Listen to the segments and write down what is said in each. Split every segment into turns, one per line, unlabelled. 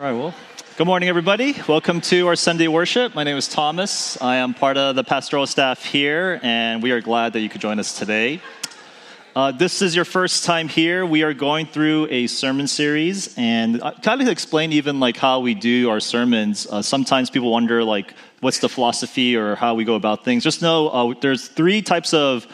All right, well, good morning, everybody. Welcome to our Sunday worship. My name is Thomas. I am part of the pastoral staff here, and we are glad that you could join us today. Uh, this is your first time here. We are going through a sermon series, and kind of explain even like how we do our sermons. Uh, sometimes people wonder like, what's the philosophy or how we go about things. Just know uh, there's three types of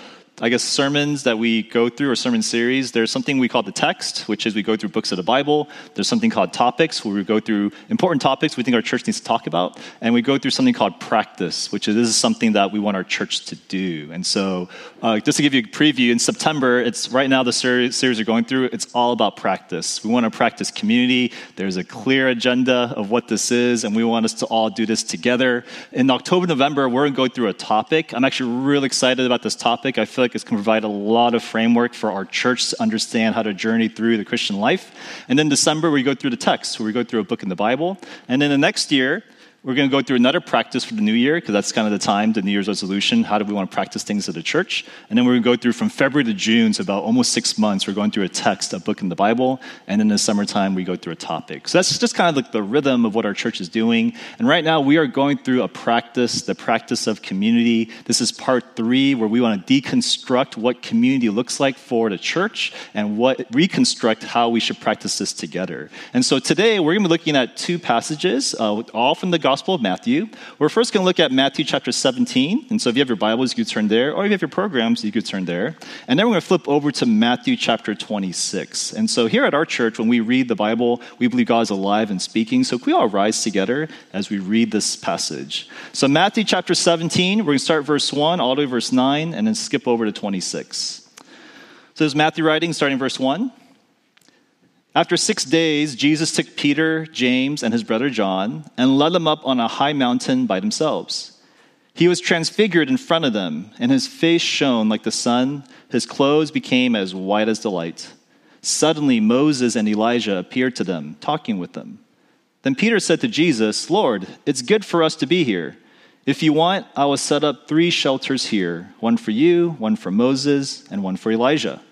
I guess, sermons that we go through or sermon series. There's something we call the text, which is we go through books of the Bible. There's something called topics, where we go through important topics we think our church needs to talk about. And we go through something called practice, which is this is something that we want our church to do. And so, uh, just to give you a preview, in September, it's right now the series, series we're going through, it's all about practice. We want to practice community. There's a clear agenda of what this is, and we want us to all do this together. In October, November, we're going to go through a topic. I'm actually really excited about this topic. I feel it's going to provide a lot of framework for our church to understand how to journey through the Christian life. And then December, we go through the text, where we go through a book in the Bible. And then the next year, we're going to go through another practice for the new year because that's kind of the time, the New Year's resolution. How do we want to practice things at the church? And then we're going to go through from February to June, so about almost six months. We're going through a text, a book in the Bible, and in the summertime we go through a topic. So that's just kind of like the rhythm of what our church is doing. And right now we are going through a practice, the practice of community. This is part three, where we want to deconstruct what community looks like for the church and what reconstruct how we should practice this together. And so today we're going to be looking at two passages, uh, all from the Gospel of Matthew. We're first going to look at Matthew chapter 17. And so if you have your Bibles, you could turn there, or if you have your programs, you could turn there. And then we're going to flip over to Matthew chapter 26. And so here at our church, when we read the Bible, we believe God is alive and speaking. So can we all rise together as we read this passage? So Matthew chapter 17, we're going to start verse 1 all the way to verse 9, and then skip over to 26. So there's Matthew writing starting verse 1. After six days, Jesus took Peter, James, and his brother John and led them up on a high mountain by themselves. He was transfigured in front of them, and his face shone like the sun. His clothes became as white as the light. Suddenly, Moses and Elijah appeared to them, talking with them. Then Peter said to Jesus, Lord, it's good for us to be here. If you want, I will set up three shelters here one for you, one for Moses, and one for Elijah.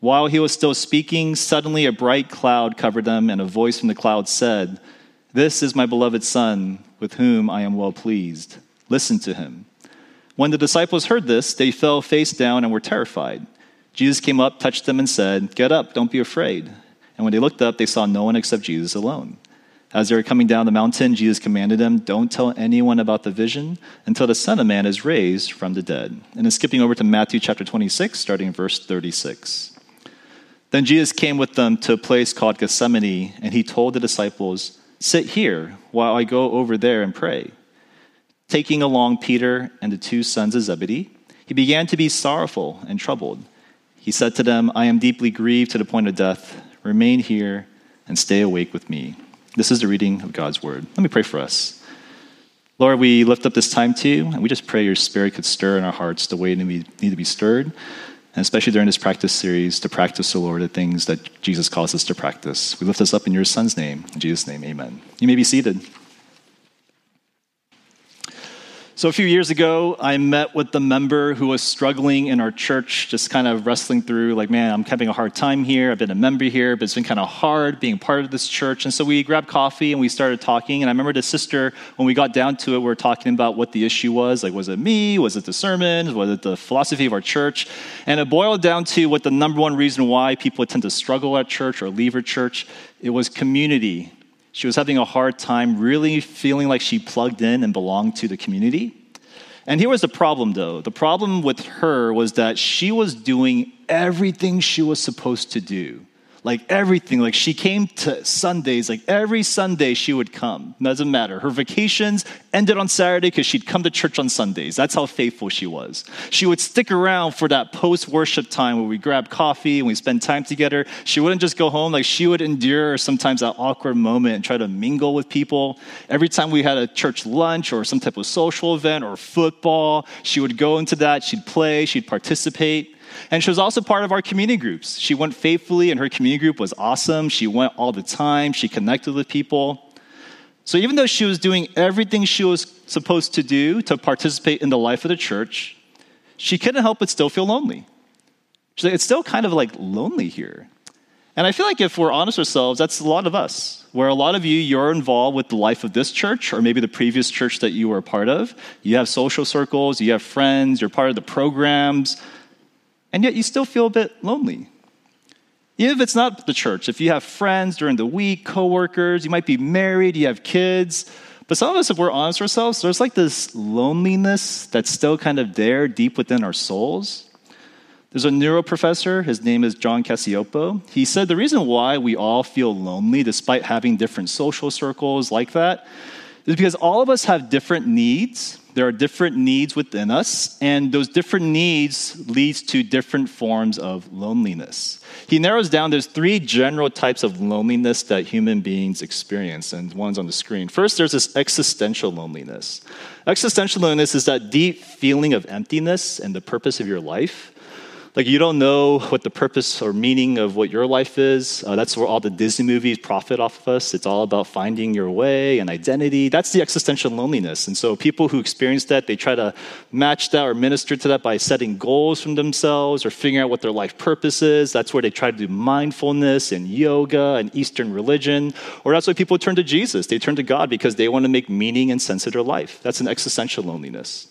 While he was still speaking, suddenly a bright cloud covered them, and a voice from the cloud said, This is my beloved Son, with whom I am well pleased. Listen to him. When the disciples heard this, they fell face down and were terrified. Jesus came up, touched them, and said, Get up, don't be afraid. And when they looked up, they saw no one except Jesus alone. As they were coming down the mountain, Jesus commanded them, Don't tell anyone about the vision until the Son of Man is raised from the dead. And then skipping over to Matthew chapter 26, starting in verse 36. Then Jesus came with them to a place called Gethsemane, and he told the disciples, Sit here while I go over there and pray. Taking along Peter and the two sons of Zebedee, he began to be sorrowful and troubled. He said to them, I am deeply grieved to the point of death. Remain here and stay awake with me. This is the reading of God's word. Let me pray for us. Lord, we lift up this time to you, and we just pray your spirit could stir in our hearts the way we need to be stirred and especially during this practice series, to practice the Lord the things that Jesus calls us to practice. We lift this up in your Son's name. In Jesus' name, amen. You may be seated. So, a few years ago, I met with the member who was struggling in our church, just kind of wrestling through, like, man, I'm having a hard time here. I've been a member here, but it's been kind of hard being part of this church. And so we grabbed coffee and we started talking. And I remember the sister, when we got down to it, we were talking about what the issue was. Like, was it me? Was it the sermon? Was it the philosophy of our church? And it boiled down to what the number one reason why people tend to struggle at church or leave a church it was community she was having a hard time really feeling like she plugged in and belonged to the community. And here was the problem, though. The problem with her was that she was doing everything she was supposed to do like everything. Like she came to Sundays, like every Sunday she would come. Doesn't matter. Her vacations ended on Saturday because she'd come to church on Sundays. That's how faithful she was. She would stick around for that post worship time where we grab coffee and we spend time together. She wouldn't just go home. Like she would endure sometimes that awkward moment and try to mingle with people. Every time we had a church lunch or some type of social event or football, she would go into that. She'd play, she'd participate. And she was also part of our community groups. She went faithfully, and her community group was awesome. She went all the time, she connected with people. So even though she was doing everything she was supposed to do to participate in the life of the church, she couldn't help but still feel lonely. She's like, it's still kind of like lonely here. And I feel like if we're honest ourselves, that's a lot of us. Where a lot of you, you're involved with the life of this church or maybe the previous church that you were a part of. You have social circles, you have friends, you're part of the programs, and yet you still feel a bit lonely. Even if it's not the church, if you have friends during the week, coworkers, you might be married, you have kids. But some of us, if we're honest with ourselves, there's like this loneliness that's still kind of there deep within our souls. There's a neuro professor, his name is John Cacioppo. He said the reason why we all feel lonely despite having different social circles like that is because all of us have different needs. There are different needs within us, and those different needs leads to different forms of loneliness. He narrows down there's three general types of loneliness that human beings experience, and one's on the screen. First, there's this existential loneliness. Existential loneliness is that deep feeling of emptiness and the purpose of your life. Like you don't know what the purpose or meaning of what your life is. Uh, that's where all the Disney movies profit off of us. It's all about finding your way and identity. That's the existential loneliness. And so people who experience that, they try to match that or minister to that by setting goals from themselves or figuring out what their life purpose is. That's where they try to do mindfulness and yoga and Eastern religion. Or that's why people turn to Jesus. They turn to God because they want to make meaning and sense of their life. That's an existential loneliness.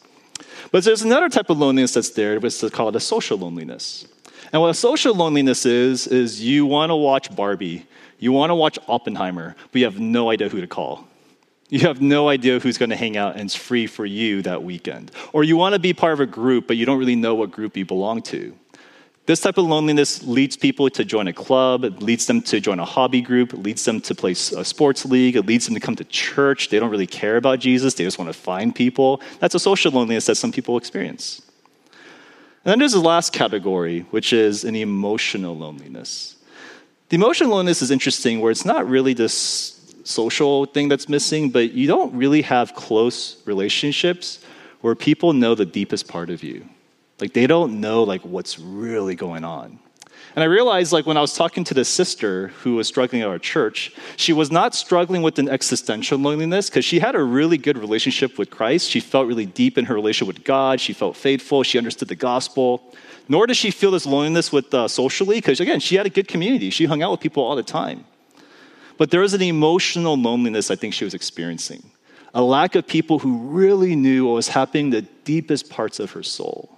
But there's another type of loneliness that's there, which is called a social loneliness. And what a social loneliness is, is you want to watch Barbie, you want to watch Oppenheimer, but you have no idea who to call. You have no idea who's going to hang out and it's free for you that weekend. Or you want to be part of a group, but you don't really know what group you belong to. This type of loneliness leads people to join a club, it leads them to join a hobby group, it leads them to play a sports league, it leads them to come to church. They don't really care about Jesus, they just want to find people. That's a social loneliness that some people experience. And then there's the last category, which is an emotional loneliness. The emotional loneliness is interesting, where it's not really this social thing that's missing, but you don't really have close relationships where people know the deepest part of you. Like they don't know like what's really going on. And I realized like when I was talking to this sister who was struggling at our church, she was not struggling with an existential loneliness because she had a really good relationship with Christ. She felt really deep in her relationship with God. She felt faithful. She understood the gospel. Nor does she feel this loneliness with uh, socially because again, she had a good community. She hung out with people all the time. But there was an emotional loneliness I think she was experiencing. A lack of people who really knew what was happening in the deepest parts of her soul.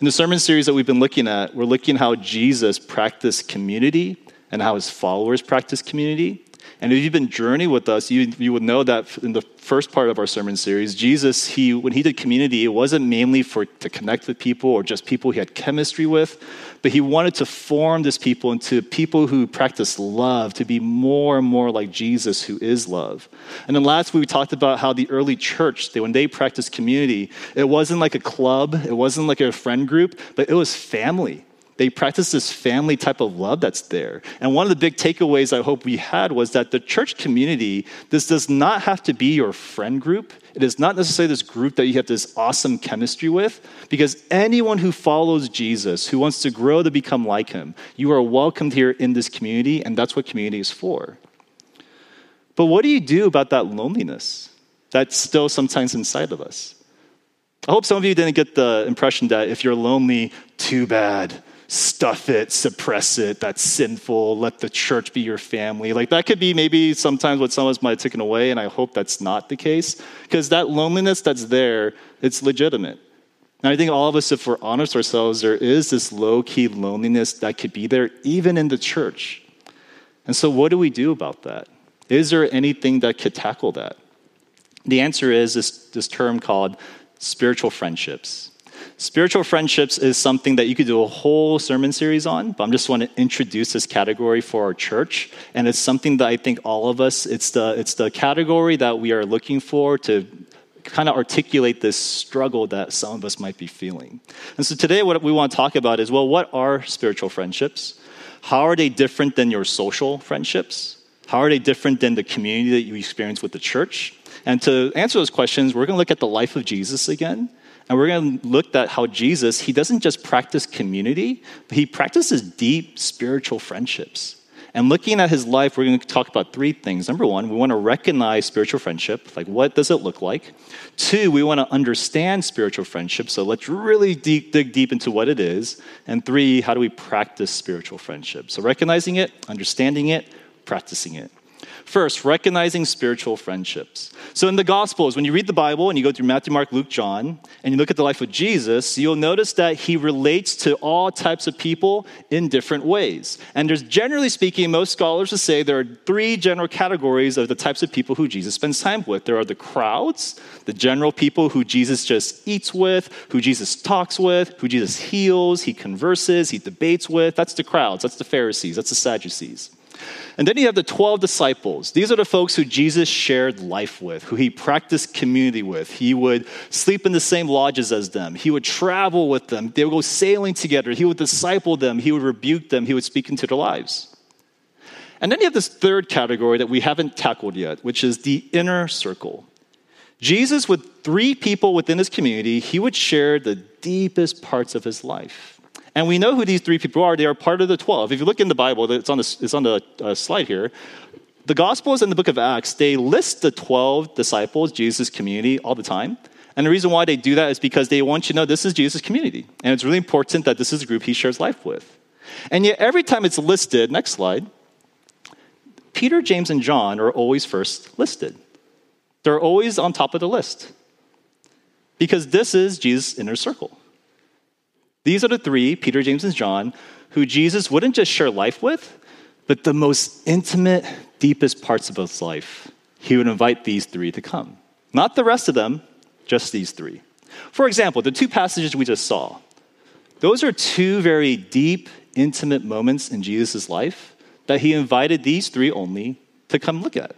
In the sermon series that we've been looking at, we're looking how Jesus practiced community and how his followers practiced community. And if you've been journeying with us, you, you would know that in the first part of our sermon series, Jesus, he, when he did community, it wasn't mainly for to connect with people or just people he had chemistry with, but he wanted to form this people into people who practice love, to be more and more like Jesus, who is love. And then last week, we talked about how the early church, they, when they practiced community, it wasn't like a club, it wasn't like a friend group, but it was family they practice this family type of love that's there. And one of the big takeaways I hope we had was that the church community, this does not have to be your friend group. It is not necessarily this group that you have this awesome chemistry with, because anyone who follows Jesus, who wants to grow to become like him, you are welcomed here in this community, and that's what community is for. But what do you do about that loneliness that's still sometimes inside of us? I hope some of you didn't get the impression that if you're lonely, too bad stuff it, suppress it, that's sinful, let the church be your family. Like that could be maybe sometimes what some of us might have taken away, and I hope that's not the case. Because that loneliness that's there, it's legitimate. And I think all of us, if we're honest ourselves, there is this low key loneliness that could be there even in the church. And so, what do we do about that? Is there anything that could tackle that? The answer is this, this term called spiritual friendships. Spiritual friendships is something that you could do a whole sermon series on, but I'm just want to introduce this category for our church. And it's something that I think all of us, it's the, it's the category that we are looking for to kind of articulate this struggle that some of us might be feeling. And so today, what we want to talk about is well, what are spiritual friendships? How are they different than your social friendships? How are they different than the community that you experience with the church? And to answer those questions, we're going to look at the life of Jesus again. And we're going to look at how Jesus, he doesn't just practice community, but he practices deep spiritual friendships. And looking at his life, we're going to talk about three things. Number one, we want to recognize spiritual friendship. Like, what does it look like? Two, we want to understand spiritual friendship. So let's really deep, dig deep into what it is. And three, how do we practice spiritual friendship? So recognizing it, understanding it, practicing it. First, recognizing spiritual friendships. So, in the Gospels, when you read the Bible and you go through Matthew, Mark, Luke, John, and you look at the life of Jesus, you'll notice that he relates to all types of people in different ways. And there's generally speaking, most scholars would say there are three general categories of the types of people who Jesus spends time with. There are the crowds, the general people who Jesus just eats with, who Jesus talks with, who Jesus heals, he converses, he debates with. That's the crowds, that's the Pharisees, that's the Sadducees. And then you have the 12 disciples. These are the folks who Jesus shared life with, who he practiced community with. He would sleep in the same lodges as them, he would travel with them, they would go sailing together, he would disciple them, he would rebuke them, he would speak into their lives. And then you have this third category that we haven't tackled yet, which is the inner circle. Jesus, with three people within his community, he would share the deepest parts of his life. And we know who these three people are. They are part of the 12. If you look in the Bible, it's on the, it's on the uh, slide here. The Gospels and the book of Acts, they list the 12 disciples, Jesus' community, all the time. And the reason why they do that is because they want you to know this is Jesus' community. And it's really important that this is a group he shares life with. And yet, every time it's listed, next slide, Peter, James, and John are always first listed. They're always on top of the list. Because this is Jesus' inner circle. These are the three, Peter, James, and John, who Jesus wouldn't just share life with, but the most intimate, deepest parts of his life. He would invite these three to come. Not the rest of them, just these three. For example, the two passages we just saw, those are two very deep, intimate moments in Jesus' life that he invited these three only to come look at.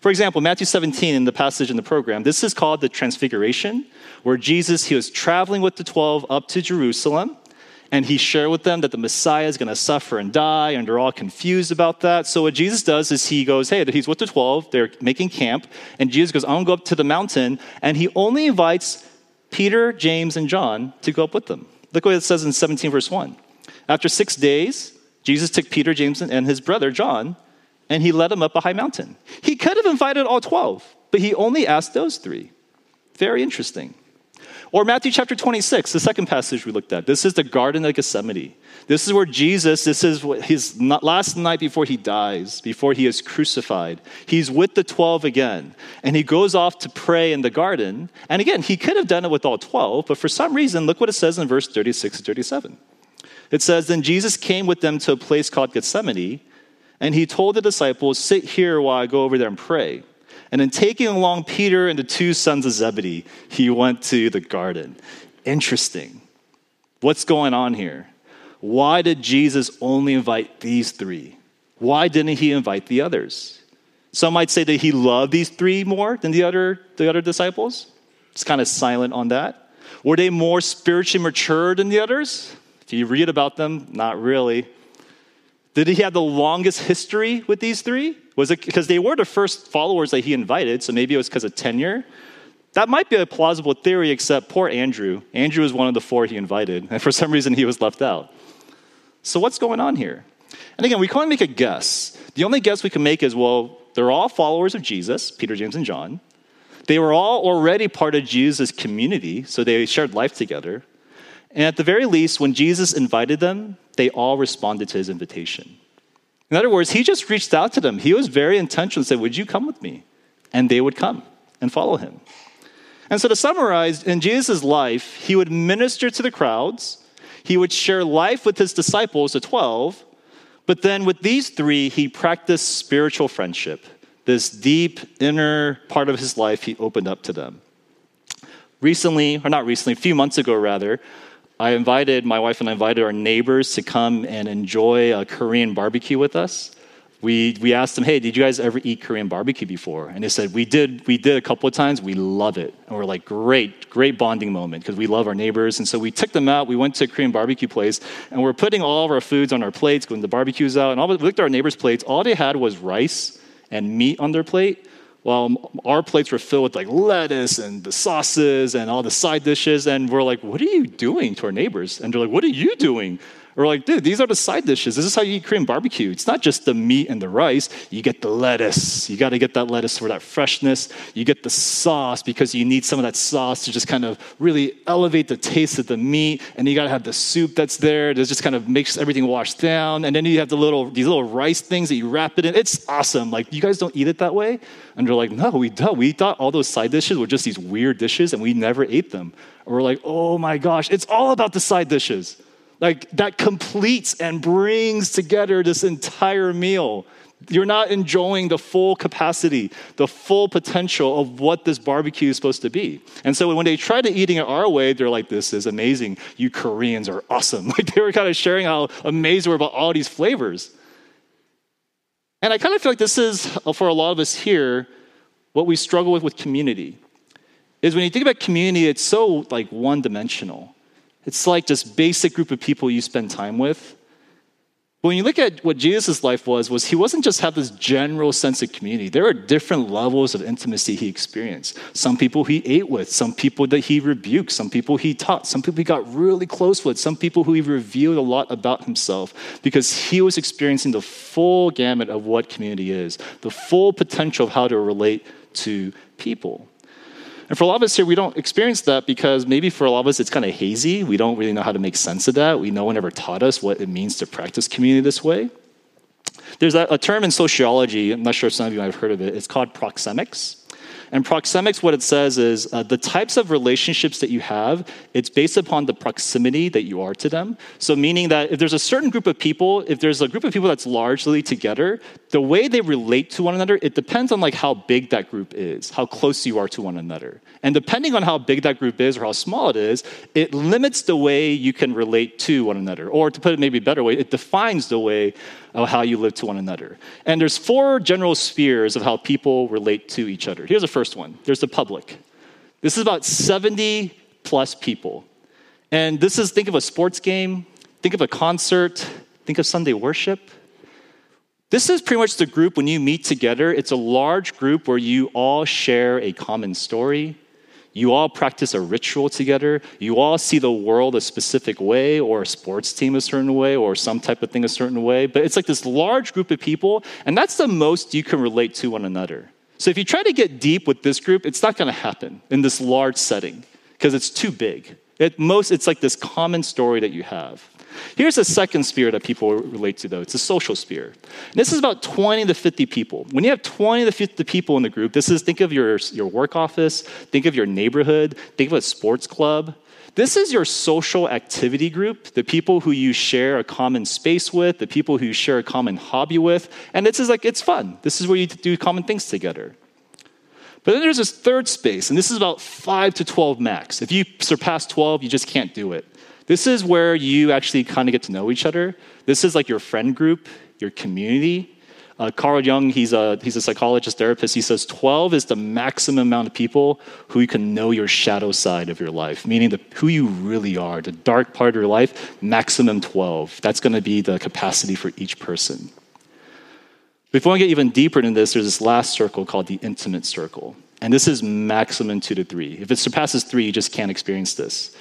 For example, Matthew 17 in the passage in the program, this is called the Transfiguration, where Jesus, he was traveling with the 12 up to Jerusalem, and he shared with them that the Messiah is going to suffer and die, and they're all confused about that. So what Jesus does is he goes, hey, he's with the 12, they're making camp, and Jesus goes, I'm going to go up to the mountain, and he only invites Peter, James, and John to go up with them. Look what it says in 17, verse 1. After six days, Jesus took Peter, James, and his brother John, and he led them up a high mountain. He could have invited all 12, but he only asked those three. Very interesting. Or Matthew chapter 26, the second passage we looked at. This is the Garden of Gethsemane. This is where Jesus, this is his last night before he dies, before he is crucified. He's with the 12 again, and he goes off to pray in the garden. And again, he could have done it with all 12, but for some reason, look what it says in verse 36 and 37. It says, Then Jesus came with them to a place called Gethsemane, and he told the disciples, Sit here while I go over there and pray. And then taking along Peter and the two sons of Zebedee, he went to the garden. Interesting. What's going on here? Why did Jesus only invite these three? Why didn't he invite the others? Some might say that he loved these three more than the other, the other disciples. It's kind of silent on that. Were they more spiritually mature than the others? If you read about them, not really. Did he have the longest history with these three? Was it because they were the first followers that he invited, so maybe it was because of tenure? That might be a plausible theory, except poor Andrew. Andrew was one of the four he invited, and for some reason he was left out. So, what's going on here? And again, we can't make a guess. The only guess we can make is well, they're all followers of Jesus, Peter, James, and John. They were all already part of Jesus' community, so they shared life together. And at the very least, when Jesus invited them, they all responded to his invitation. In other words, he just reached out to them. He was very intentional and said, Would you come with me? And they would come and follow him. And so, to summarize, in Jesus' life, he would minister to the crowds, he would share life with his disciples, the 12, but then with these three, he practiced spiritual friendship. This deep inner part of his life, he opened up to them. Recently, or not recently, a few months ago rather, I invited, my wife and I invited our neighbors to come and enjoy a Korean barbecue with us. We, we asked them, hey, did you guys ever eat Korean barbecue before? And they said, we did, we did a couple of times. We love it. And we're like, great, great bonding moment because we love our neighbors. And so we took them out. We went to a Korean barbecue place and we're putting all of our foods on our plates when the barbecue's out. And all, we looked at our neighbors' plates. All they had was rice and meat on their plate while our plates were filled with like lettuce and the sauces and all the side dishes. And we're like, what are you doing to our neighbors? And they're like, what are you doing? Or like, dude, these are the side dishes. This is how you eat Korean barbecue. It's not just the meat and the rice. You get the lettuce. You got to get that lettuce for that freshness. You get the sauce because you need some of that sauce to just kind of really elevate the taste of the meat. And you got to have the soup that's there that just kind of makes everything wash down. And then you have the little these little rice things that you wrap it in. It's awesome. Like you guys don't eat it that way. And they're like, no, we don't. We thought all those side dishes were just these weird dishes, and we never ate them. And we're like, oh my gosh, it's all about the side dishes. Like that completes and brings together this entire meal. You're not enjoying the full capacity, the full potential of what this barbecue is supposed to be. And so when they try to eating it our way, they're like, this is amazing. You Koreans are awesome. Like they were kind of sharing how amazed we're about all these flavors. And I kind of feel like this is, uh, for a lot of us here, what we struggle with with community. Is when you think about community, it's so like one dimensional. It's like this basic group of people you spend time with. But when you look at what Jesus' life was, was he wasn't just have this general sense of community. There are different levels of intimacy he experienced. Some people he ate with, some people that he rebuked, some people he taught, some people he got really close with, some people who he revealed a lot about himself because he was experiencing the full gamut of what community is, the full potential of how to relate to people. And for a lot of us here, we don't experience that because maybe for a lot of us it's kind of hazy. We don't really know how to make sense of that. We no one ever taught us what it means to practice community this way. There's a, a term in sociology, I'm not sure some of you might have heard of it, it's called proxemics. And proxemics, what it says is uh, the types of relationships that you have, it's based upon the proximity that you are to them. So, meaning that if there's a certain group of people, if there's a group of people that's largely together, the way they relate to one another, it depends on like how big that group is, how close you are to one another. And depending on how big that group is or how small it is, it limits the way you can relate to one another. Or to put it maybe a better way, it defines the way of how you live to one another. And there's four general spheres of how people relate to each other. Here's the first one. There's the public. This is about 70 plus people. And this is think of a sports game, think of a concert, think of Sunday worship. This is pretty much the group when you meet together. It's a large group where you all share a common story, you all practice a ritual together. You all see the world a specific way, or a sports team a certain way, or some type of thing a certain way. But it's like this large group of people, and that's the most you can relate to one another. So if you try to get deep with this group, it's not going to happen in this large setting because it's too big. At most, it's like this common story that you have. Here's a second sphere that people relate to, though. It's a social sphere. And this is about 20 to 50 people. When you have 20 to 50 people in the group, this is think of your, your work office, think of your neighborhood, think of a sports club. This is your social activity group, the people who you share a common space with, the people who you share a common hobby with. And this is like, it's fun. This is where you do common things together. But then there's this third space, and this is about 5 to 12 max. If you surpass 12, you just can't do it. This is where you actually kind of get to know each other. This is like your friend group, your community. Uh, Carl Jung, he's a, he's a psychologist, therapist. He says 12 is the maximum amount of people who you can know your shadow side of your life, meaning the, who you really are, the dark part of your life, maximum 12. That's going to be the capacity for each person. Before we get even deeper into this, there's this last circle called the intimate circle. And this is maximum two to three. If it surpasses three, you just can't experience this.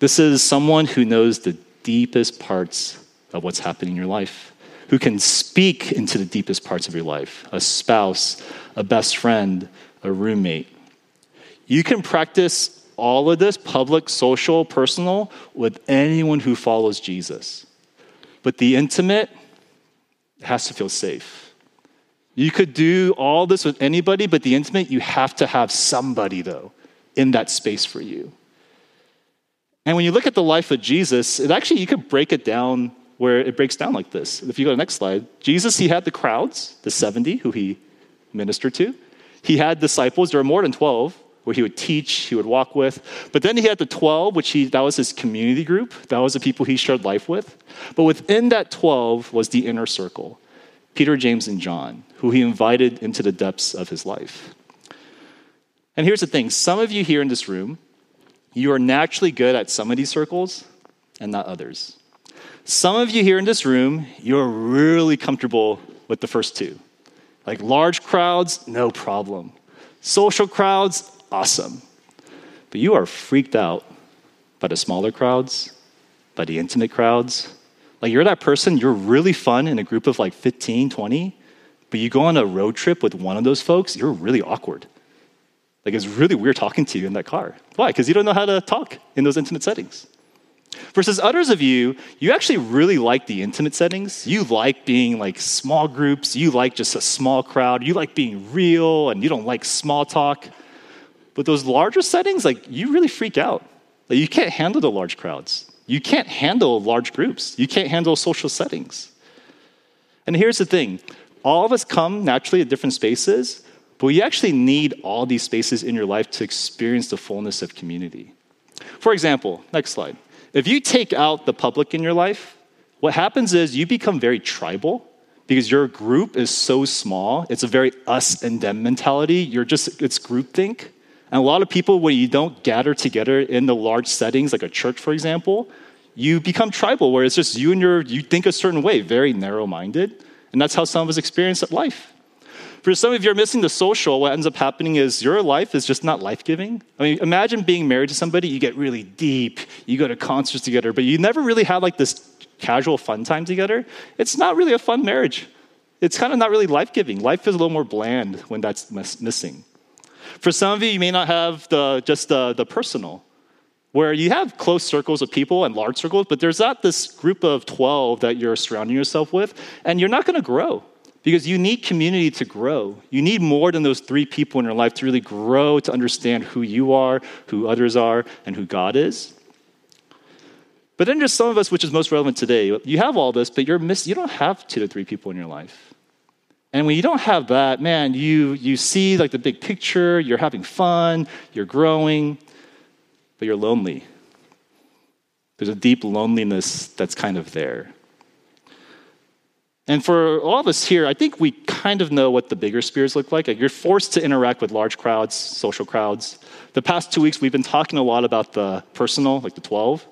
This is someone who knows the deepest parts of what's happening in your life, who can speak into the deepest parts of your life a spouse, a best friend, a roommate. You can practice all of this public, social, personal with anyone who follows Jesus. But the intimate has to feel safe. You could do all this with anybody, but the intimate, you have to have somebody, though, in that space for you. And when you look at the life of Jesus, it actually, you could break it down where it breaks down like this. If you go to the next slide, Jesus, he had the crowds, the 70 who he ministered to. He had disciples, there were more than 12, where he would teach, he would walk with. But then he had the 12, which he, that was his community group. That was the people he shared life with. But within that 12 was the inner circle Peter, James, and John, who he invited into the depths of his life. And here's the thing some of you here in this room, you are naturally good at some of these circles and not others. Some of you here in this room, you're really comfortable with the first two. Like large crowds, no problem. Social crowds, awesome. But you are freaked out by the smaller crowds, by the intimate crowds, Like you're that person, you're really fun in a group of like 15, 20, but you go on a road trip with one of those folks, you're really awkward. Like it's really weird talking to you in that car. Why? Because you don't know how to talk in those intimate settings. Versus others of you, you actually really like the intimate settings. You like being like small groups. You like just a small crowd. You like being real and you don't like small talk. But those larger settings, like you really freak out. Like you can't handle the large crowds. You can't handle large groups. You can't handle social settings. And here's the thing all of us come naturally at different spaces, but you actually need all these spaces in your life to experience the fullness of community. For example, next slide. If you take out the public in your life, what happens is you become very tribal because your group is so small. It's a very us and them mentality. You're just, it's groupthink. And a lot of people, when you don't gather together in the large settings, like a church, for example, you become tribal, where it's just you and your, you think a certain way, very narrow minded. And that's how some of us experience life. For some of you are missing the social, what ends up happening is your life is just not life giving. I mean, imagine being married to somebody, you get really deep, you go to concerts together, but you never really have like this casual fun time together. It's not really a fun marriage. It's kind of not really life giving. Life is a little more bland when that's missing. For some of you, you may not have the, just the, the personal, where you have close circles of people and large circles, but there's not this group of 12 that you're surrounding yourself with, and you're not going to grow. Because you need community to grow. You need more than those three people in your life to really grow, to understand who you are, who others are, and who God is. But then there's some of us, which is most relevant today. You have all this, but you're miss- you don't have two to three people in your life. And when you don't have that, man, you, you see like the big picture, you're having fun, you're growing, but you're lonely. There's a deep loneliness that's kind of there. And for all of us here, I think we kind of know what the bigger spheres look like. You're forced to interact with large crowds, social crowds. The past two weeks, we've been talking a lot about the personal, like the 12.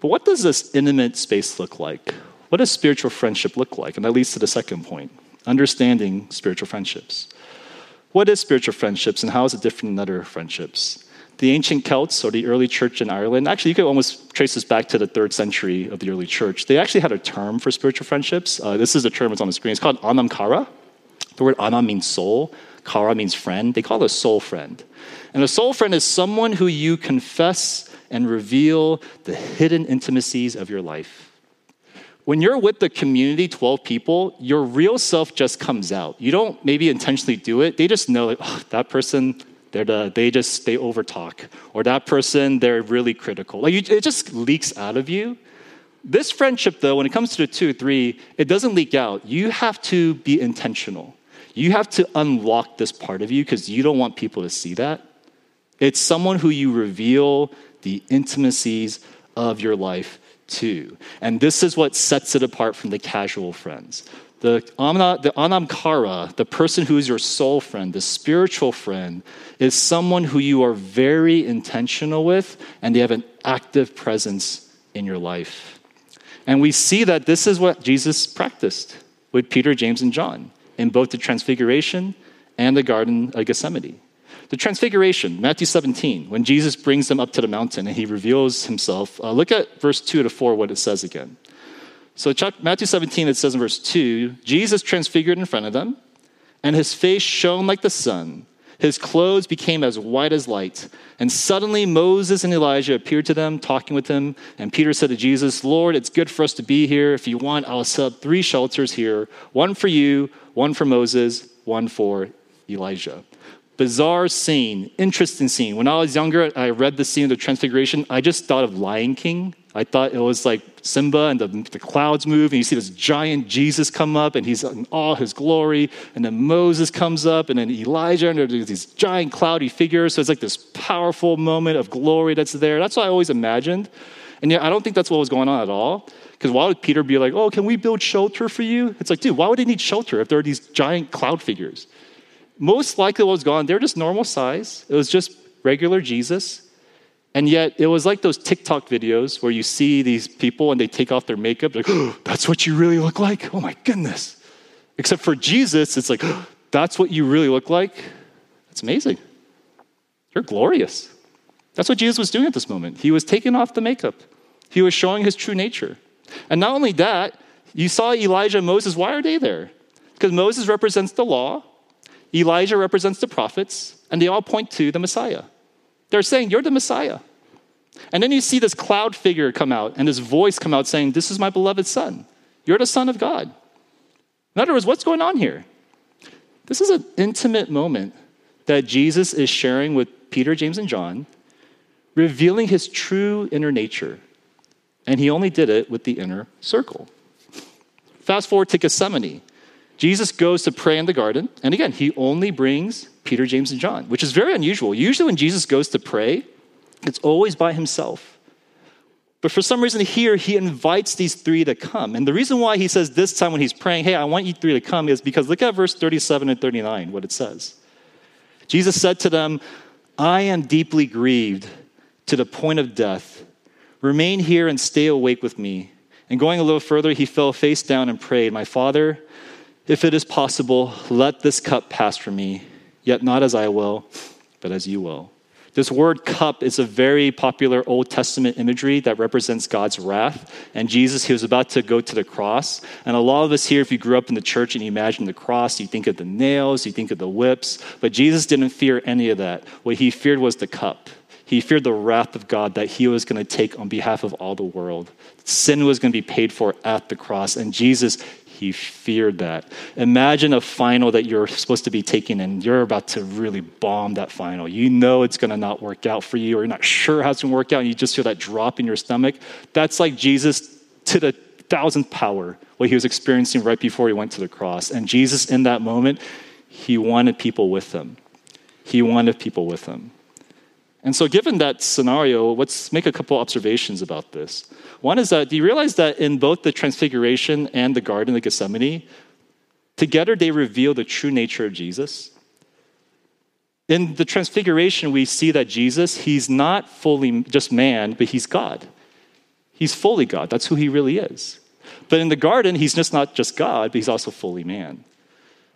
But what does this intimate space look like? What does spiritual friendship look like? And that leads to the second point understanding spiritual friendships. What is spiritual friendships and how is it different than other friendships? The ancient Celts or the early church in Ireland, actually, you could almost trace this back to the third century of the early church. They actually had a term for spiritual friendships. Uh, this is a term that's on the screen. It's called anam cara. The word anam means soul, cara means friend. They call it a soul friend. And a soul friend is someone who you confess and reveal the hidden intimacies of your life. When you're with the community, 12 people, your real self just comes out. You don't maybe intentionally do it. They just know, oh, that person, they're the, they just they overtalk, or that person they're really critical. Like you, it just leaks out of you. This friendship, though, when it comes to the two, three, it doesn't leak out. You have to be intentional. You have to unlock this part of you because you don't want people to see that. It's someone who you reveal the intimacies of your life to. And this is what sets it apart from the casual friends. The, the anam cara, the person who is your soul friend, the spiritual friend, is someone who you are very intentional with and they have an active presence in your life. And we see that this is what Jesus practiced with Peter, James, and John in both the Transfiguration and the Garden of Gethsemane. The Transfiguration, Matthew 17, when Jesus brings them up to the mountain and he reveals himself. Uh, look at verse 2 to 4, what it says again. So, Matthew 17, it says in verse 2 Jesus transfigured in front of them, and his face shone like the sun. His clothes became as white as light. And suddenly Moses and Elijah appeared to them, talking with him. And Peter said to Jesus, Lord, it's good for us to be here. If you want, I'll set up three shelters here one for you, one for Moses, one for Elijah. Bizarre scene, interesting scene. When I was younger, I read the scene of the Transfiguration. I just thought of Lion King. I thought it was like Simba and the, the, clouds move, and you see this giant Jesus come up, and he's in all his glory. And then Moses comes up, and then Elijah, and there's these giant cloudy figures. So it's like this powerful moment of glory that's there. That's what I always imagined. And yet, I don't think that's what was going on at all. Because why would Peter be like, oh, can we build shelter for you? It's like, dude, why would they need shelter if there are these giant cloud figures? Most likely, what was on, they're just normal size. It was just regular Jesus and yet, it was like those TikTok videos where you see these people and they take off their makeup, like, oh, that's what you really look like? Oh my goodness. Except for Jesus, it's like, oh, that's what you really look like? That's amazing. You're glorious. That's what Jesus was doing at this moment. He was taking off the makeup, he was showing his true nature.
And not only that, you saw Elijah and Moses. Why are they there? Because Moses represents the law, Elijah represents the prophets, and they all point to the Messiah. They're saying, You're the Messiah. And then you see this cloud figure come out and this voice come out saying, This is my beloved son. You're the son of God. In other words, what's going on here? This is an intimate moment that Jesus is sharing with Peter, James, and John, revealing his true inner nature. And he only did it with the inner circle. Fast forward to Gethsemane. Jesus goes to pray in the garden, and again, he only brings Peter, James, and John, which is very unusual. Usually, when Jesus goes to pray, it's always by himself. But for some reason, here, he invites these three to come. And the reason why he says this time when he's praying, hey, I want you three to come, is because look at verse 37 and 39, what it says. Jesus said to them, I am deeply grieved to the point of death. Remain here and stay awake with me. And going a little further, he fell face down and prayed, My Father, if it is possible, let this cup pass from me, yet not as I will, but as you will. This word cup is a very popular Old Testament imagery that represents God's wrath. And Jesus, he was about to go to the cross. And a lot of us here, if you grew up in the church and you imagine the cross, you think of the nails, you think of the whips. But Jesus didn't fear any of that. What he feared was the cup. He feared the wrath of God that he was going to take on behalf of all the world. Sin was going to be paid for at the cross. And Jesus, he feared that. Imagine a final that you're supposed to be taking and you're about to really bomb that final. You know it's going to not work out for you or you're not sure how it's going to work out and you just feel that drop in your stomach. That's like Jesus to the thousandth power, what he was experiencing right before he went to the cross. And Jesus, in that moment, he wanted people with him. He wanted people with him. And so, given that scenario, let's make a couple observations about this. One is that do you realize that in both the Transfiguration and the Garden of Gethsemane, together they reveal the true nature of Jesus? In the Transfiguration, we see that Jesus, he's not fully just man, but he's God. He's fully God. That's who he really is. But in the garden, he's just not just God, but he's also fully man.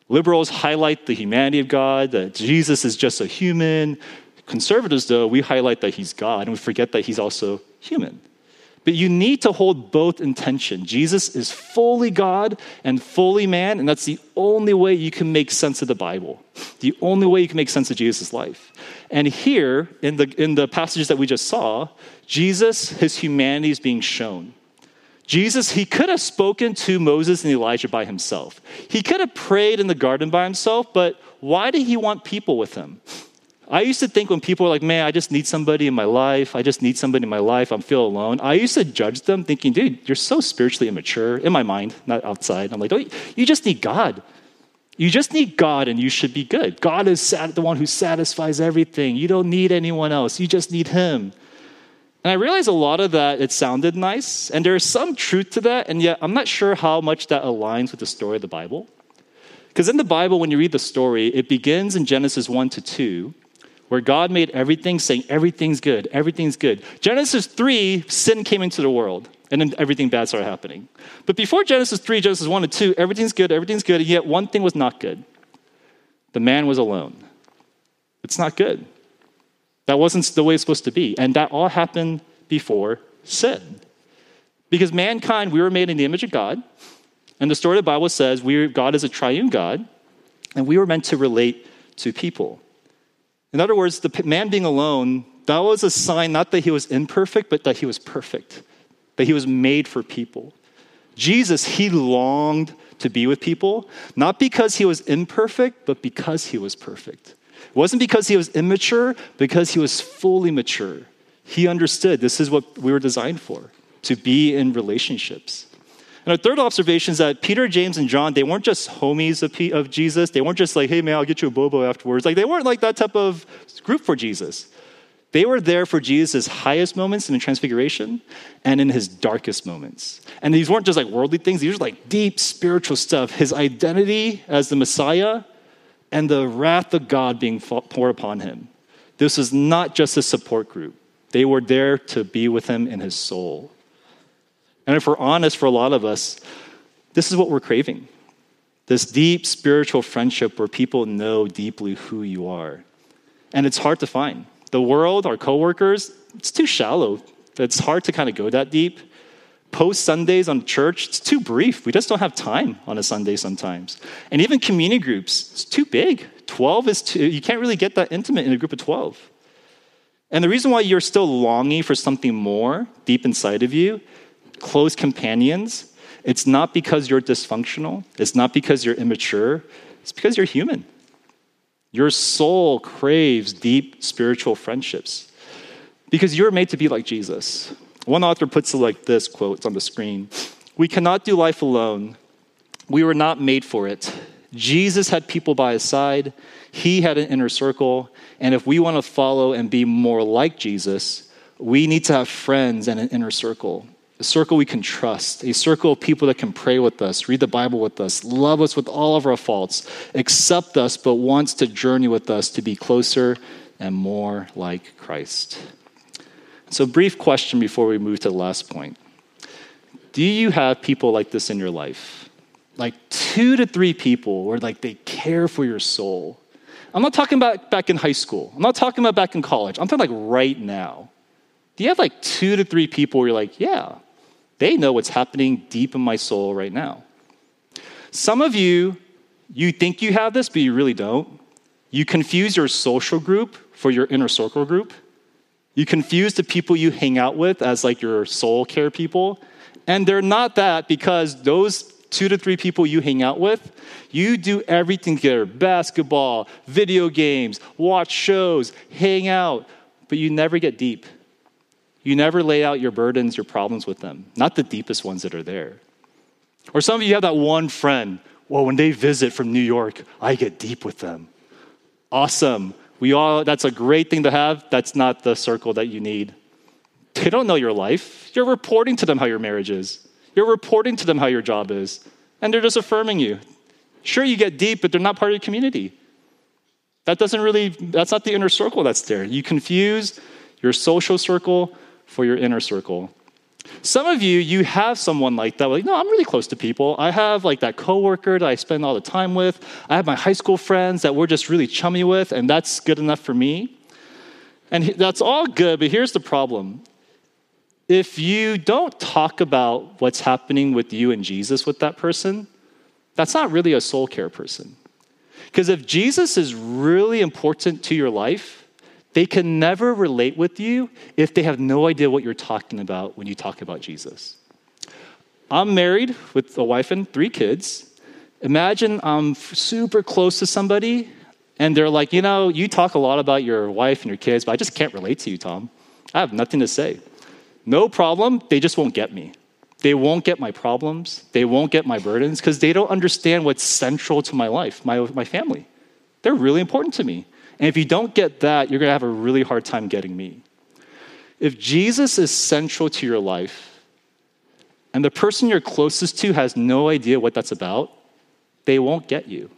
Liberals highlight the humanity of God, that Jesus is just a human, Conservatives, though, we highlight that he's God and we forget that he's also human. But you need to hold both in tension. Jesus is fully God and fully man, and that's the only way you can make sense of the Bible. The only way you can make sense of Jesus' life. And here, in the, in the passages that we just saw, Jesus, his humanity is being shown. Jesus, he could have spoken to Moses and Elijah by himself. He could have prayed in the garden by himself, but why did he want people with him? I used to think when people were like, man, I just need somebody in my life. I just need somebody in my life. I'm feel alone. I used to judge them thinking, dude, you're so spiritually immature in my mind, not outside. I'm like, oh, you just need God. You just need God and you should be good. God is the one who satisfies everything. You don't need anyone else. You just need Him. And I realized a lot of that, it sounded nice. And there's some truth to that. And yet, I'm not sure how much that aligns with the story of the Bible. Because in the Bible, when you read the story, it begins in Genesis 1 to 2 where God made everything, saying everything's good, everything's good. Genesis 3, sin came into the world, and then everything bad started happening. But before Genesis 3, Genesis 1 and 2, everything's good, everything's good, and yet one thing was not good. The man was alone. It's not good. That wasn't the way it's supposed to be. And that all happened before sin. Because mankind, we were made in the image of God. And the story of the Bible says we, God is a triune God, and we were meant to relate to people. In other words, the man being alone, that was a sign not that he was imperfect, but that he was perfect, that he was made for people. Jesus, he longed to be with people, not because he was imperfect, but because he was perfect. It wasn't because he was immature, because he was fully mature. He understood this is what we were designed for to be in relationships. And our third observation is that Peter, James, and John, they weren't just homies of, P- of Jesus. They weren't just like, hey, man, I'll get you a boba afterwards. Like, they weren't like that type of group for Jesus. They were there for Jesus' highest moments in the transfiguration and in his darkest moments. And these weren't just like worldly things, these were like deep spiritual stuff. His identity as the Messiah and the wrath of God being poured upon him. This was not just a support group, they were there to be with him in his soul. And if we're honest, for a lot of us, this is what we're craving this deep spiritual friendship where people know deeply who you are. And it's hard to find. The world, our coworkers, it's too shallow. It's hard to kind of go that deep. Post Sundays on church, it's too brief. We just don't have time on a Sunday sometimes. And even community groups, it's too big. 12 is too, you can't really get that intimate in a group of 12. And the reason why you're still longing for something more deep inside of you, close companions, it's not because you're dysfunctional, it's not because you're immature, it's because you're human. Your soul craves deep spiritual friendships because you're made to be like Jesus. One author puts it like this quote, it's on the screen We cannot do life alone. We were not made for it. Jesus had people by his side, he had an inner circle, and if we want to follow and be more like Jesus, we need to have friends and an inner circle. A circle we can trust, a circle of people that can pray with us, read the Bible with us, love us with all of our faults, accept us, but wants to journey with us to be closer and more like Christ. So, brief question before we move to the last point. Do you have people like this in your life? Like two to three people where like they care for your soul. I'm not talking about back in high school. I'm not talking about back in college. I'm talking like right now. Do you have like two to three people where you're like, yeah, they know what's happening deep in my soul right now? Some of you, you think you have this, but you really don't. You confuse your social group for your inner circle group. You confuse the people you hang out with as like your soul care people. And they're not that because those two to three people you hang out with, you do everything together basketball, video games, watch shows, hang out, but you never get deep. You never lay out your burdens, your problems with them, not the deepest ones that are there. Or some of you have that one friend, well, when they visit from New York, I get deep with them. Awesome. We all, that's a great thing to have. That's not the circle that you need. They don't know your life. You're reporting to them how your marriage is. You're reporting to them how your job is. And they're just affirming you. Sure, you get deep, but they're not part of your community. That doesn't really, that's not the inner circle that's there. You confuse your social circle for your inner circle. Some of you, you have someone like that. Like, no, I'm really close to people. I have like that coworker that I spend all the time with. I have my high school friends that we're just really chummy with, and that's good enough for me. And that's all good, but here's the problem. If you don't talk about what's happening with you and Jesus with that person, that's not really a soul care person. Because if Jesus is really important to your life, they can never relate with you if they have no idea what you're talking about when you talk about Jesus. I'm married with a wife and three kids. Imagine I'm super close to somebody and they're like, you know, you talk a lot about your wife and your kids, but I just can't relate to you, Tom. I have nothing to say. No problem, they just won't get me. They won't get my problems, they won't get my burdens because they don't understand what's central to my life, my, my family. They're really important to me. And if you don't get that, you're going to have a really hard time getting me. If Jesus is central to your life, and the person you're closest to has no idea what that's about, they won't get you.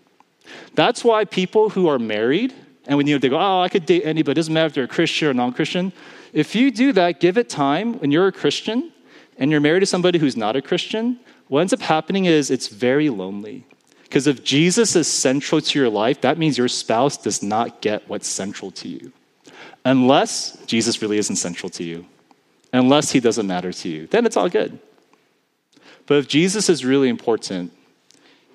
That's why people who are married, and when you know, they go, oh, I could date anybody, it doesn't matter if they're a Christian or non Christian. If you do that, give it time, when you're a Christian and you're married to somebody who's not a Christian, what ends up happening is it's very lonely. Because if Jesus is central to your life, that means your spouse does not get what's central to you. Unless Jesus really isn't central to you, unless he doesn't matter to you, then it's all good. But if Jesus is really important,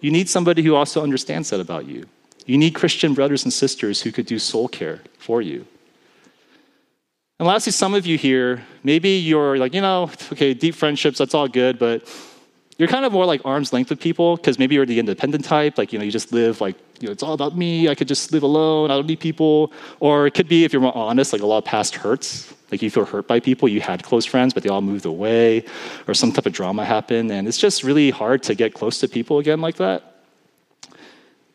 you need somebody who also understands that about you. You need Christian brothers and sisters who could do soul care for you. And lastly, some of you here, maybe you're like, you know, okay, deep friendships, that's all good, but you're kind of more like arm's length with people because maybe you're the independent type. Like, you know, you just live like, you know, it's all about me. I could just live alone. I don't need people. Or it could be, if you're more honest, like a lot of past hurts. Like you feel hurt by people. You had close friends, but they all moved away, or some type of drama happened. And it's just really hard to get close to people again like that.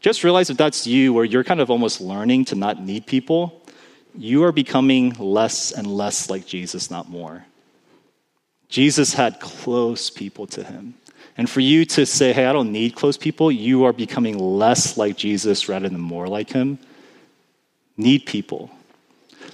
Just realize if that's you, where you're kind of almost learning to not need people, you are becoming less and less like Jesus, not more. Jesus had close people to him. And for you to say, hey, I don't need close people, you are becoming less like Jesus rather than more like him. Need people.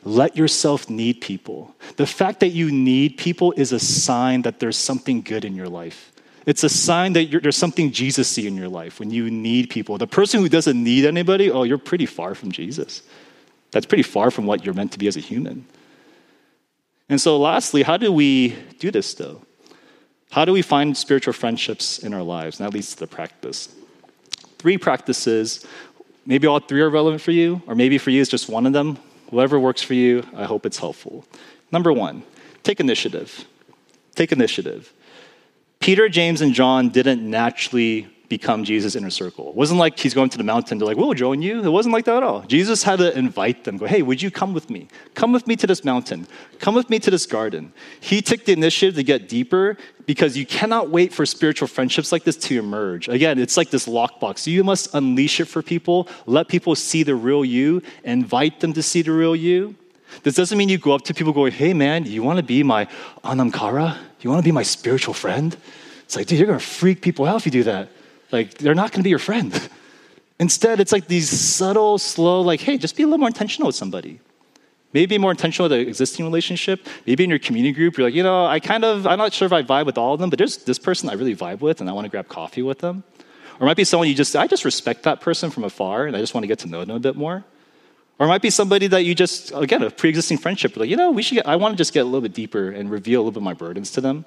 Let yourself need people. The fact that you need people is a sign that there's something good in your life. It's a sign that there's something Jesus in your life when you need people. The person who doesn't need anybody, oh, you're pretty far from Jesus. That's pretty far from what you're meant to be as a human. And so, lastly, how do we do this though? How do we find spiritual friendships in our lives? And that leads to the practice. Three practices. Maybe all three are relevant for you, or maybe for you it's just one of them. Whatever works for you, I hope it's helpful. Number one, take initiative. Take initiative. Peter, James, and John didn't naturally become Jesus' inner circle. It wasn't like he's going to the mountain, they're like, we'll join you. It wasn't like that at all. Jesus had to invite them, go, hey, would you come with me? Come with me to this mountain. Come with me to this garden. He took the initiative to get deeper because you cannot wait for spiritual friendships like this to emerge. Again, it's like this lockbox. You must unleash it for people, let people see the real you, invite them to see the real you. This doesn't mean you go up to people going, hey man, you want to be my anam cara? You want to be my spiritual friend? It's like, dude, you're going to freak people out if you do that. Like, they're not going to be your friend. Instead, it's like these subtle, slow, like, hey, just be a little more intentional with somebody. Maybe more intentional with an existing relationship. Maybe in your community group, you're like, you know, I kind of, I'm not sure if I vibe with all of them, but there's this person I really vibe with, and I want to grab coffee with them. Or it might be someone you just, I just respect that person from afar, and I just want to get to know them a bit more. Or it might be somebody that you just, again, a pre existing friendship, like, you know, we should get, I want to just get a little bit deeper and reveal a little bit of my burdens to them.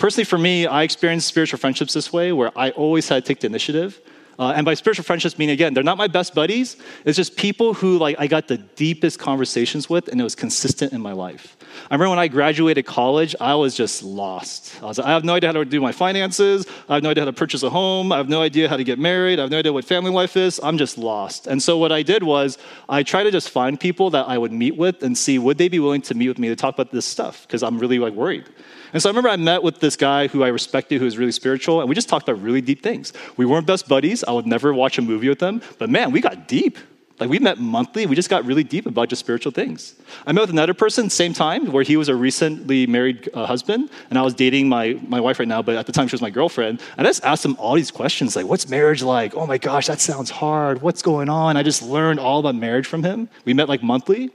Personally, for me, I experienced spiritual friendships this way where I always had to take the initiative. Uh, and by spiritual friendships, meaning again, they're not my best buddies. It's just people who like I got the deepest conversations with, and it was consistent in my life. I remember when I graduated college, I was just lost. I was like, I have no idea how to do my finances. I have no idea how to purchase a home. I have no idea how to get married. I have no idea what family life is. I'm just lost. And so what I did was I tried to just find people that I would meet with and see would they be willing to meet with me to talk about this stuff because I'm really like worried. And so I remember I met with this guy who I respected, who was really spiritual, and we just talked about really deep things. We weren't best buddies. I would never watch a movie with them, but man, we got deep. Like we met monthly, we just got really deep about just spiritual things. I met with another person, same time, where he was a recently married uh, husband, and I was dating my, my wife right now, but at the time she was my girlfriend. And I just asked him all these questions like, what's marriage like? Oh my gosh, that sounds hard. What's going on? I just learned all about marriage from him. We met like monthly.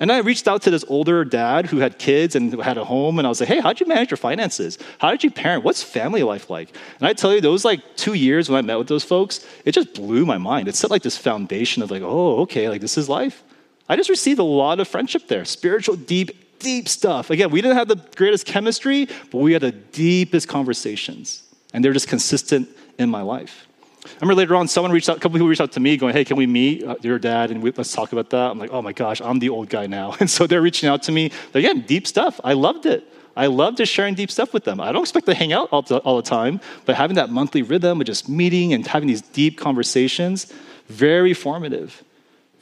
And I reached out to this older dad who had kids and had a home, and I was like, hey, how'd you manage your finances? How did you parent? What's family life like? And I tell you, those like two years when I met with those folks, it just blew my mind. It set like this foundation of like, oh, okay, like this is life. I just received a lot of friendship there, spiritual, deep, deep stuff. Again, we didn't have the greatest chemistry, but we had the deepest conversations, and they're just consistent in my life. I remember later on, someone reached out, a couple people reached out to me going, Hey, can we meet uh, your dad and we, let's talk about that? I'm like, Oh my gosh, I'm the old guy now. And so they're reaching out to me. They're getting deep stuff. I loved it. I loved just sharing deep stuff with them. I don't expect to hang out all the, all the time, but having that monthly rhythm of just meeting and having these deep conversations, very formative.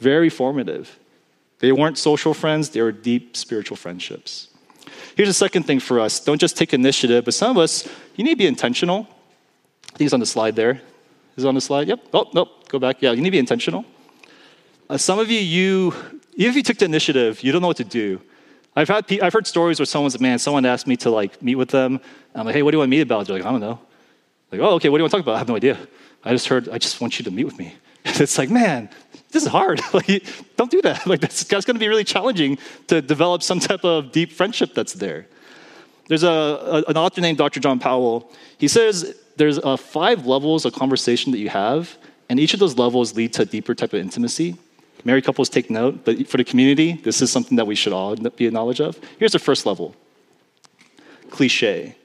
Very formative. They weren't social friends, they were deep spiritual friendships. Here's the second thing for us don't just take initiative, but some of us, you need to be intentional. I think it's on the slide there. Is on the slide? Yep. Oh, nope. Go back. Yeah, you need to be intentional. Uh, some of you, you, even if you took the initiative, you don't know what to do. I've, had, I've heard stories where someone's man, someone asked me to like meet with them. I'm like, hey, what do you want to meet about? They're like, I don't know. Like, oh, okay, what do you want to talk about? I have no idea. I just heard, I just want you to meet with me. it's like, man, this is hard. like, don't do that. Like, that's, that's going to be really challenging to develop some type of deep friendship that's there. There's a, a, an author named Dr. John Powell. He says there's uh, five levels of conversation that you have, and each of those levels lead to a deeper type of intimacy. Married couples take note, but for the community, this is something that we should all be a knowledge of. Here's the first level cliche.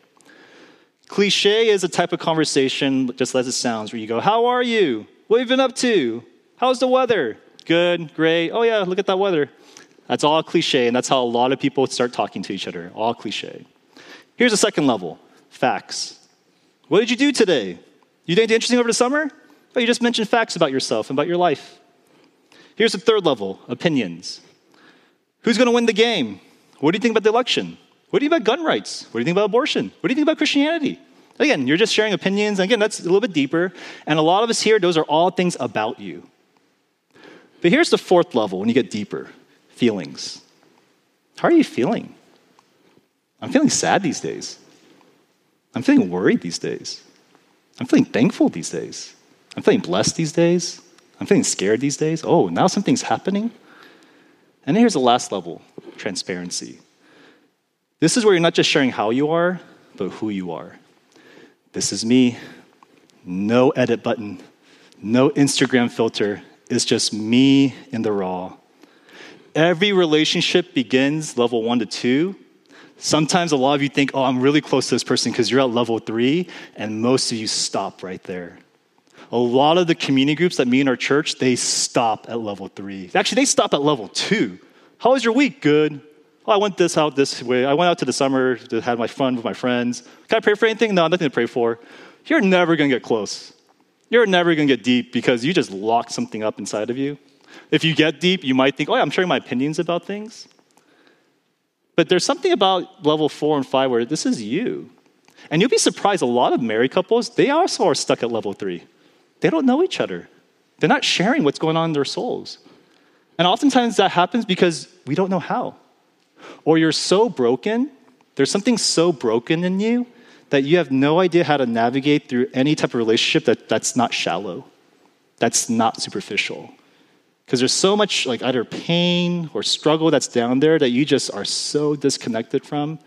Cliche is a type of conversation, just as it sounds, where you go, How are you? What have you been up to? How's the weather? Good, great. Oh, yeah, look at that weather. That's all cliche, and that's how a lot of people start talking to each other. All cliche. Here's the second level facts. What did you do today? You did anything interesting over the summer? Oh, you just mentioned facts about yourself and about your life. Here's the third level opinions. Who's going to win the game? What do you think about the election? What do you think about gun rights? What do you think about abortion? What do you think about Christianity? Again, you're just sharing opinions. Again, that's a little bit deeper. And a lot of us here, those are all things about you. But here's the fourth level when you get deeper feelings. How are you feeling? I'm feeling sad these days. I'm feeling worried these days. I'm feeling thankful these days. I'm feeling blessed these days. I'm feeling scared these days. Oh, now something's happening. And here's the last level transparency. This is where you're not just sharing how you are, but who you are. This is me. No edit button, no Instagram filter. It's just me in the raw. Every relationship begins level one to two
Sometimes a lot of you think, oh, I'm really close to this person because you're at level three, and most of you stop right there. A lot of the community groups that meet in our church, they stop at level three. Actually, they stop at level two. How was your week? Good. Oh, I went this out this way. I went out to the summer to have my fun with my friends. Can I pray for anything? No, nothing to pray for. You're never going to get close. You're never going to get deep because you just lock something up inside of you. If you get deep, you might think, oh, yeah, I'm sharing my opinions about things. But there's something about level four and five where this is you. And you'll be surprised, a lot of married couples, they also are stuck at level three. They don't know each other, they're not sharing what's going on in their souls. And oftentimes that happens because we don't know how. Or you're so broken, there's something so broken in you that you have no idea how to navigate through any type of relationship that, that's not shallow, that's not superficial because there's so much like either pain or struggle that's down there that you just are so disconnected from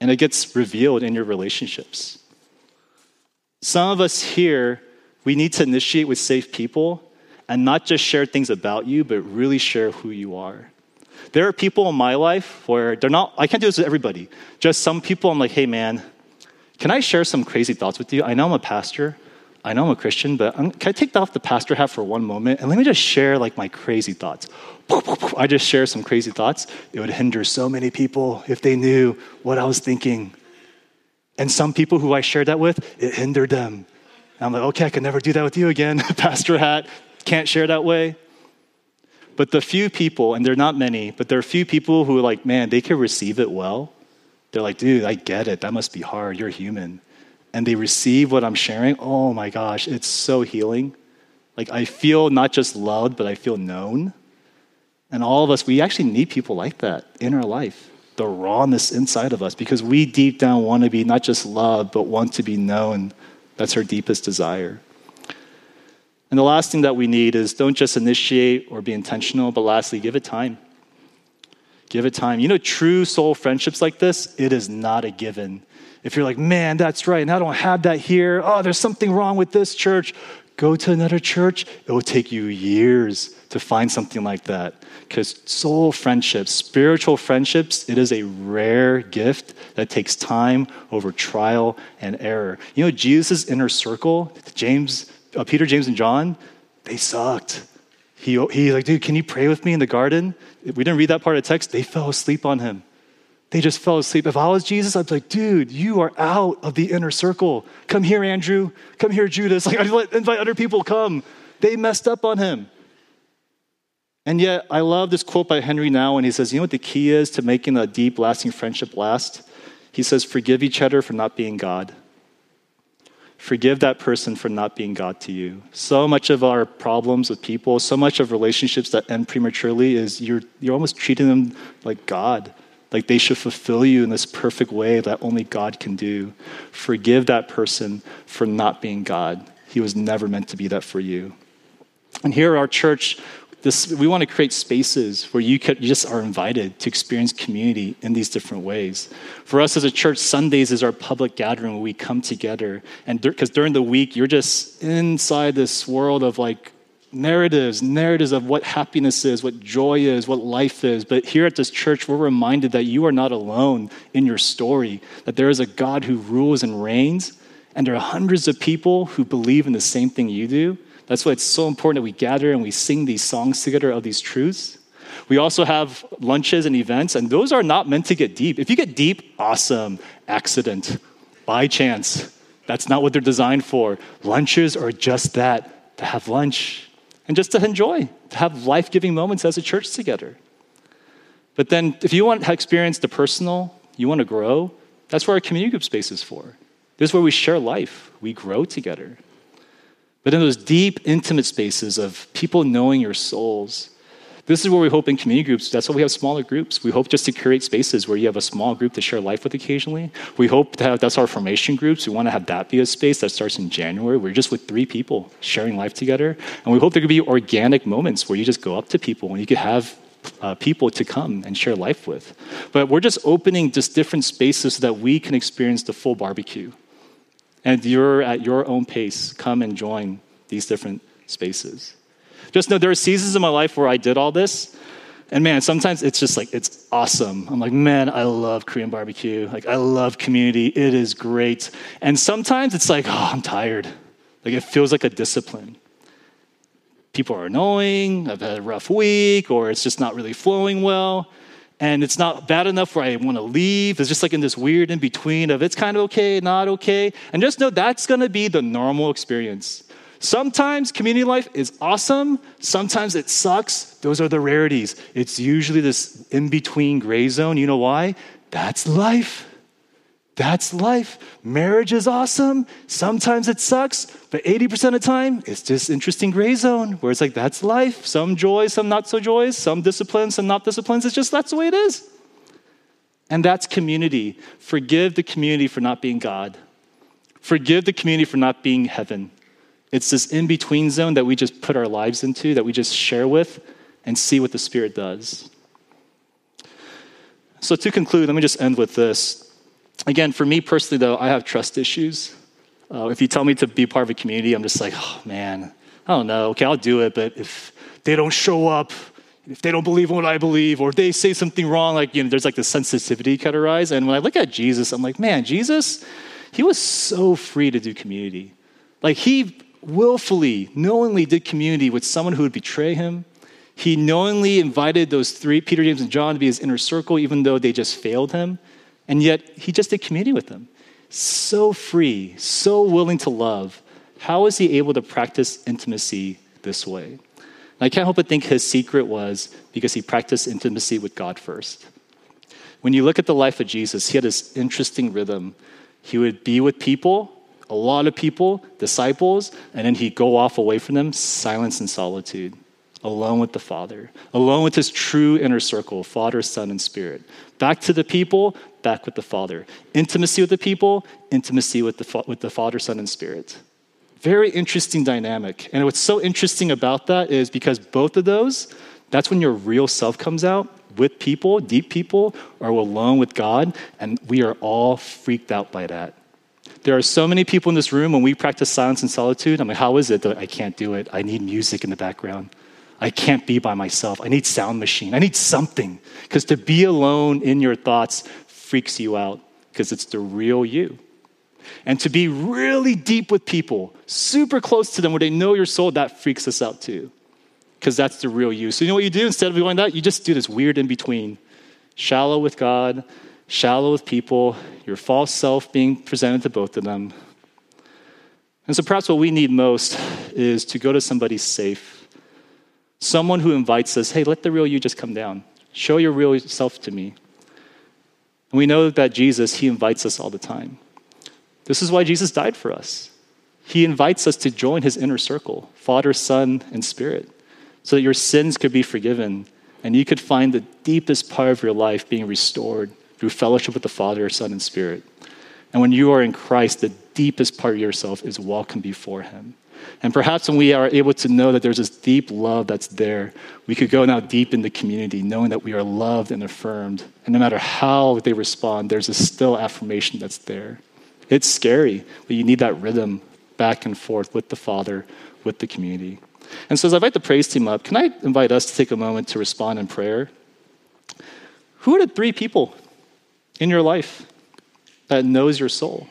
and it gets revealed in your relationships. Some of us here we need to initiate with safe people and not just share things about you but really share who you are. There are people in my life where they're not i can't do this with everybody. Just some people i'm like hey man can i share some crazy thoughts with you? I know i'm a pastor I know I'm a Christian, but I'm, can I take off the pastor hat for one moment and let me just share like my crazy thoughts? I just share some crazy thoughts. It would hinder so many people if they knew what I was thinking. And some people who I shared that with, it hindered them. And I'm like, okay, I can never do that with you again. pastor hat, can't share that way. But the few people, and they're not many, but there are few people who are like, man, they can receive it well. They're like, dude, I get it. That must be hard. You're human and they receive what I'm sharing, oh my gosh, it's so healing. Like I feel not just loved, but I feel known. And all of us, we actually need people like that in our life. The rawness inside of us, because we deep down want to be not just loved, but want to be known. That's our deepest desire. And the last thing that we need is don't just initiate or be intentional, but lastly, give it time. Give it time. You know, true soul friendships like this, it is not a given. If you're like, man, that's right, and I don't have that here, oh, there's something wrong with this church, go to another church. It will take you years to find something like that. Because soul friendships, spiritual friendships, it is a rare gift that takes time over trial and error. You know, Jesus' inner circle, James, uh, Peter, James, and John, they sucked. He, he like, dude, can you pray with me in the garden? We didn't read that part of the text. They fell asleep on him. They just fell asleep. If I was Jesus, I'd be like, dude, you are out of the inner circle. Come here, Andrew. Come here, Judas. Like, I'd invite other people come. They messed up on him. And yet, I love this quote by Henri Nouwen He says, You know what the key is to making a deep, lasting friendship last? He says, Forgive each other for not being God. Forgive that person for not being God to you. So much of our problems with people, so much of relationships that end prematurely is you're, you're almost treating them like God. Like they should fulfill you in this perfect way that only God can do. Forgive that person for not being God. He was never meant to be that for you. And here our church, this, we want to create spaces where you, could, you just are invited to experience community in these different ways. For us as a church, Sundays is our public gathering where we come together. And because during the week, you're just inside this world of like narratives, narratives of what happiness is, what joy is, what life is. But here at this church, we're reminded that you are not alone in your story, that there is a God who rules and reigns, and there are hundreds of people who believe in the same thing you do. That's why it's so important that we gather and we sing these songs together of these truths. We also have lunches and events, and those are not meant to get deep. If you get deep, awesome, accident, by chance. That's not what they're designed for. Lunches are just that to have lunch and just to enjoy, to have life giving moments as a church together. But then, if you want to experience the personal, you want to grow, that's where our community group space is for. This is where we share life, we grow together. But in those deep, intimate spaces of people knowing your souls, this is where we hope in community groups, that's why we have smaller groups. We hope just to create spaces where you have a small group to share life with occasionally. We hope have, that's our formation groups. We want to have that be a space that starts in January. We're just with three people sharing life together. And we hope there could be organic moments where you just go up to people and you could have uh, people to come and share life with. But we're just opening just different spaces so that we can experience the full barbecue. And you're at your own pace, come and join these different spaces. Just know there are seasons in my life where I did all this,
And man, sometimes it's just like, it's awesome. I'm like, man, I love Korean barbecue. Like, I love community. It is great. And sometimes it's like, oh, I'm tired. Like, it feels like a discipline. People are annoying, I've had a rough week, or it's just not really flowing well. And it's not bad enough where I want to leave. It's just like in this weird in between of it's kind of okay, not okay. And just know that's going to be the normal experience. Sometimes community life is awesome, sometimes it sucks. Those are the rarities. It's usually this in between gray zone. You know why? That's life. That's life. Marriage is awesome. Sometimes it sucks, but 80% of the time, it's just interesting gray zone where it's like, that's life. Some joys, some not so joys, some disciplines, some not disciplines. It's just that's the way it is. And that's community. Forgive the community for not being God. Forgive the community for not being heaven. It's this in between zone that we just put our lives into, that we just share with and see what the Spirit does. So, to conclude, let me just end with this. Again, for me personally, though, I have trust issues. Uh, if you tell me to be part of a community, I'm just like, oh man, I don't know. Okay, I'll do it, but if they don't show up, if they don't believe what I believe, or they say something wrong, like, you know, there's like this sensitivity kind of rise. And when I look at Jesus, I'm like, man, Jesus, he was so free to do community. Like, he willfully, knowingly did community with someone who would betray him. He knowingly invited those three, Peter, James, and John, to be his inner circle, even though they just failed him. And yet, he just did community with them. So free, so willing to love. How is he able to practice intimacy this way? And I can't help but think his secret was because he practiced intimacy with God first. When you look at the life of Jesus, he had this interesting rhythm. He would be with people a lot of people, disciples, and then he'd go off away from them, silence and solitude, alone with the Father, alone with his true inner circle, Father, Son, and Spirit. Back to the people, back with the Father. Intimacy with the people, intimacy with the, with the Father, Son, and Spirit. Very interesting dynamic. And what's so interesting about that is because both of those, that's when your real self comes out with people, deep people, or alone with God, and we are all freaked out by that. There are so many people in this room when we practice silence and solitude. I'm like, how is it that I can't do it? I need music in the background. I can't be by myself. I need sound machine. I need something. Because to be alone in your thoughts freaks you out because it's the real you. And to be really deep with people, super close to them where they know your soul, that freaks us out too. Because that's the real you. So you know what you do? Instead of going that, you just do this weird in between. Shallow with God, shallow with people, your false self being presented to both of them. And so perhaps what we need most is to go to somebody safe, someone who invites us, hey, let the real you just come down. Show your real self to me. And we know that Jesus, he invites us all the time. This is why Jesus died for us. He invites us to join his inner circle, Father, Son, and Spirit, so that your sins could be forgiven and you could find the deepest part of your life being restored through fellowship with the Father, Son, and Spirit. And when you are in Christ, the deepest part of yourself is welcome before Him. And perhaps when we are able to know that there's this deep love that's there, we could go now deep in the community, knowing that we are loved and affirmed. And no matter how they respond, there's a still affirmation that's there. It's scary, but you need that rhythm back and forth with the Father, with the community. And so, as I invite the praise team up, can I invite us to take a moment to respond in prayer? Who are the three people in your life that knows your soul.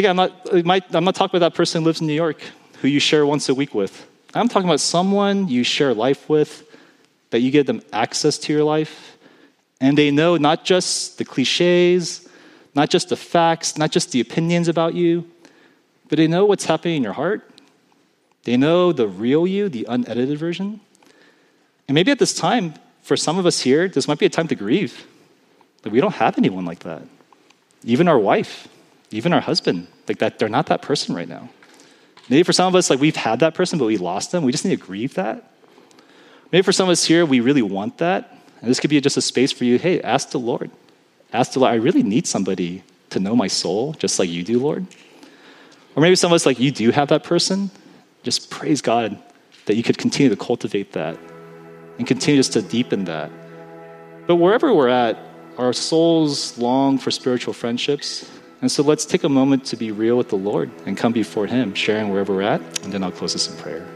Again, I'm not, I'm not talking about that person who lives in New York who you share once a week with. I'm talking about someone you share life with, that you give them access to your life, and they know not just the cliches, not just the facts, not just the opinions about you, but they know what's happening in your heart. They know the real you, the unedited version. And maybe at this time, for some of us here, this might be a time to grieve. Like, we don't have anyone like that. Even our wife, even our husband, like that, they're not that person right now. Maybe for some of us, like we've had that person, but we lost them. We just need to grieve that. Maybe for some of us here, we really want that. And this could be just a space for you. Hey, ask the Lord. Ask the Lord, I really need somebody to know my soul, just like you do, Lord. Or maybe some of us, like you do have that person. Just praise God that you could continue to cultivate that and continue just to deepen that. But wherever we're at, our souls long for spiritual friendships. And so let's take a moment to be real with the Lord and come before Him, sharing wherever we're at, and then I'll close this in prayer.